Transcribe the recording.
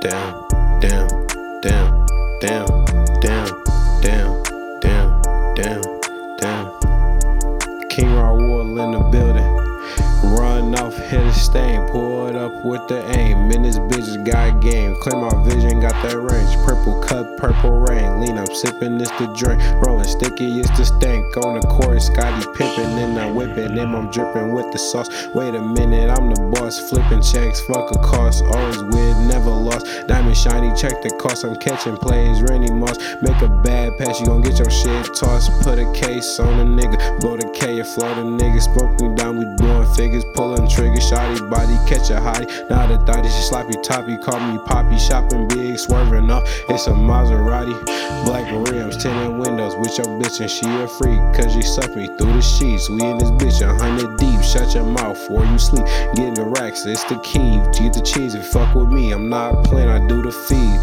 down, down, down, down, down, down, down, down, down. King Raul in the building. Run off, hit a stain, pull it up with the aim. In this bitch got game, claim my vision, got that range. Purple cup, purple rain. Lean up, sipping, it's the drink. Rolling sticky, it's the stank. On the court, Scottie Pippen, and I'm whipping them, I'm dripping with the sauce. Wait a minute, I'm the boss, flipping checks, fuck a cost. Always with, never lost. Diamond shiny, check the cost. I'm catching plays, Randy Moss. Make a bad pass, you gon' get your shit tossed. Put a case on a nigga, blow the K and flow the nigga. Smoke me down, we doing figures, pulling triggers. Shotty body, catch a hottie. Now the thought is she sloppy toppy. Call me Poppy, shopping big, swerving off. It's a Maserati, black rims, tinted windows with your bitch, and she a freak. Cause she suck me through the sheets. We in this bitch, a hundred deep. Shut your mouth before you sleep. Getting the racks, it's the key. Get the cheese and fuck with me. I'm not playing, I do the feed.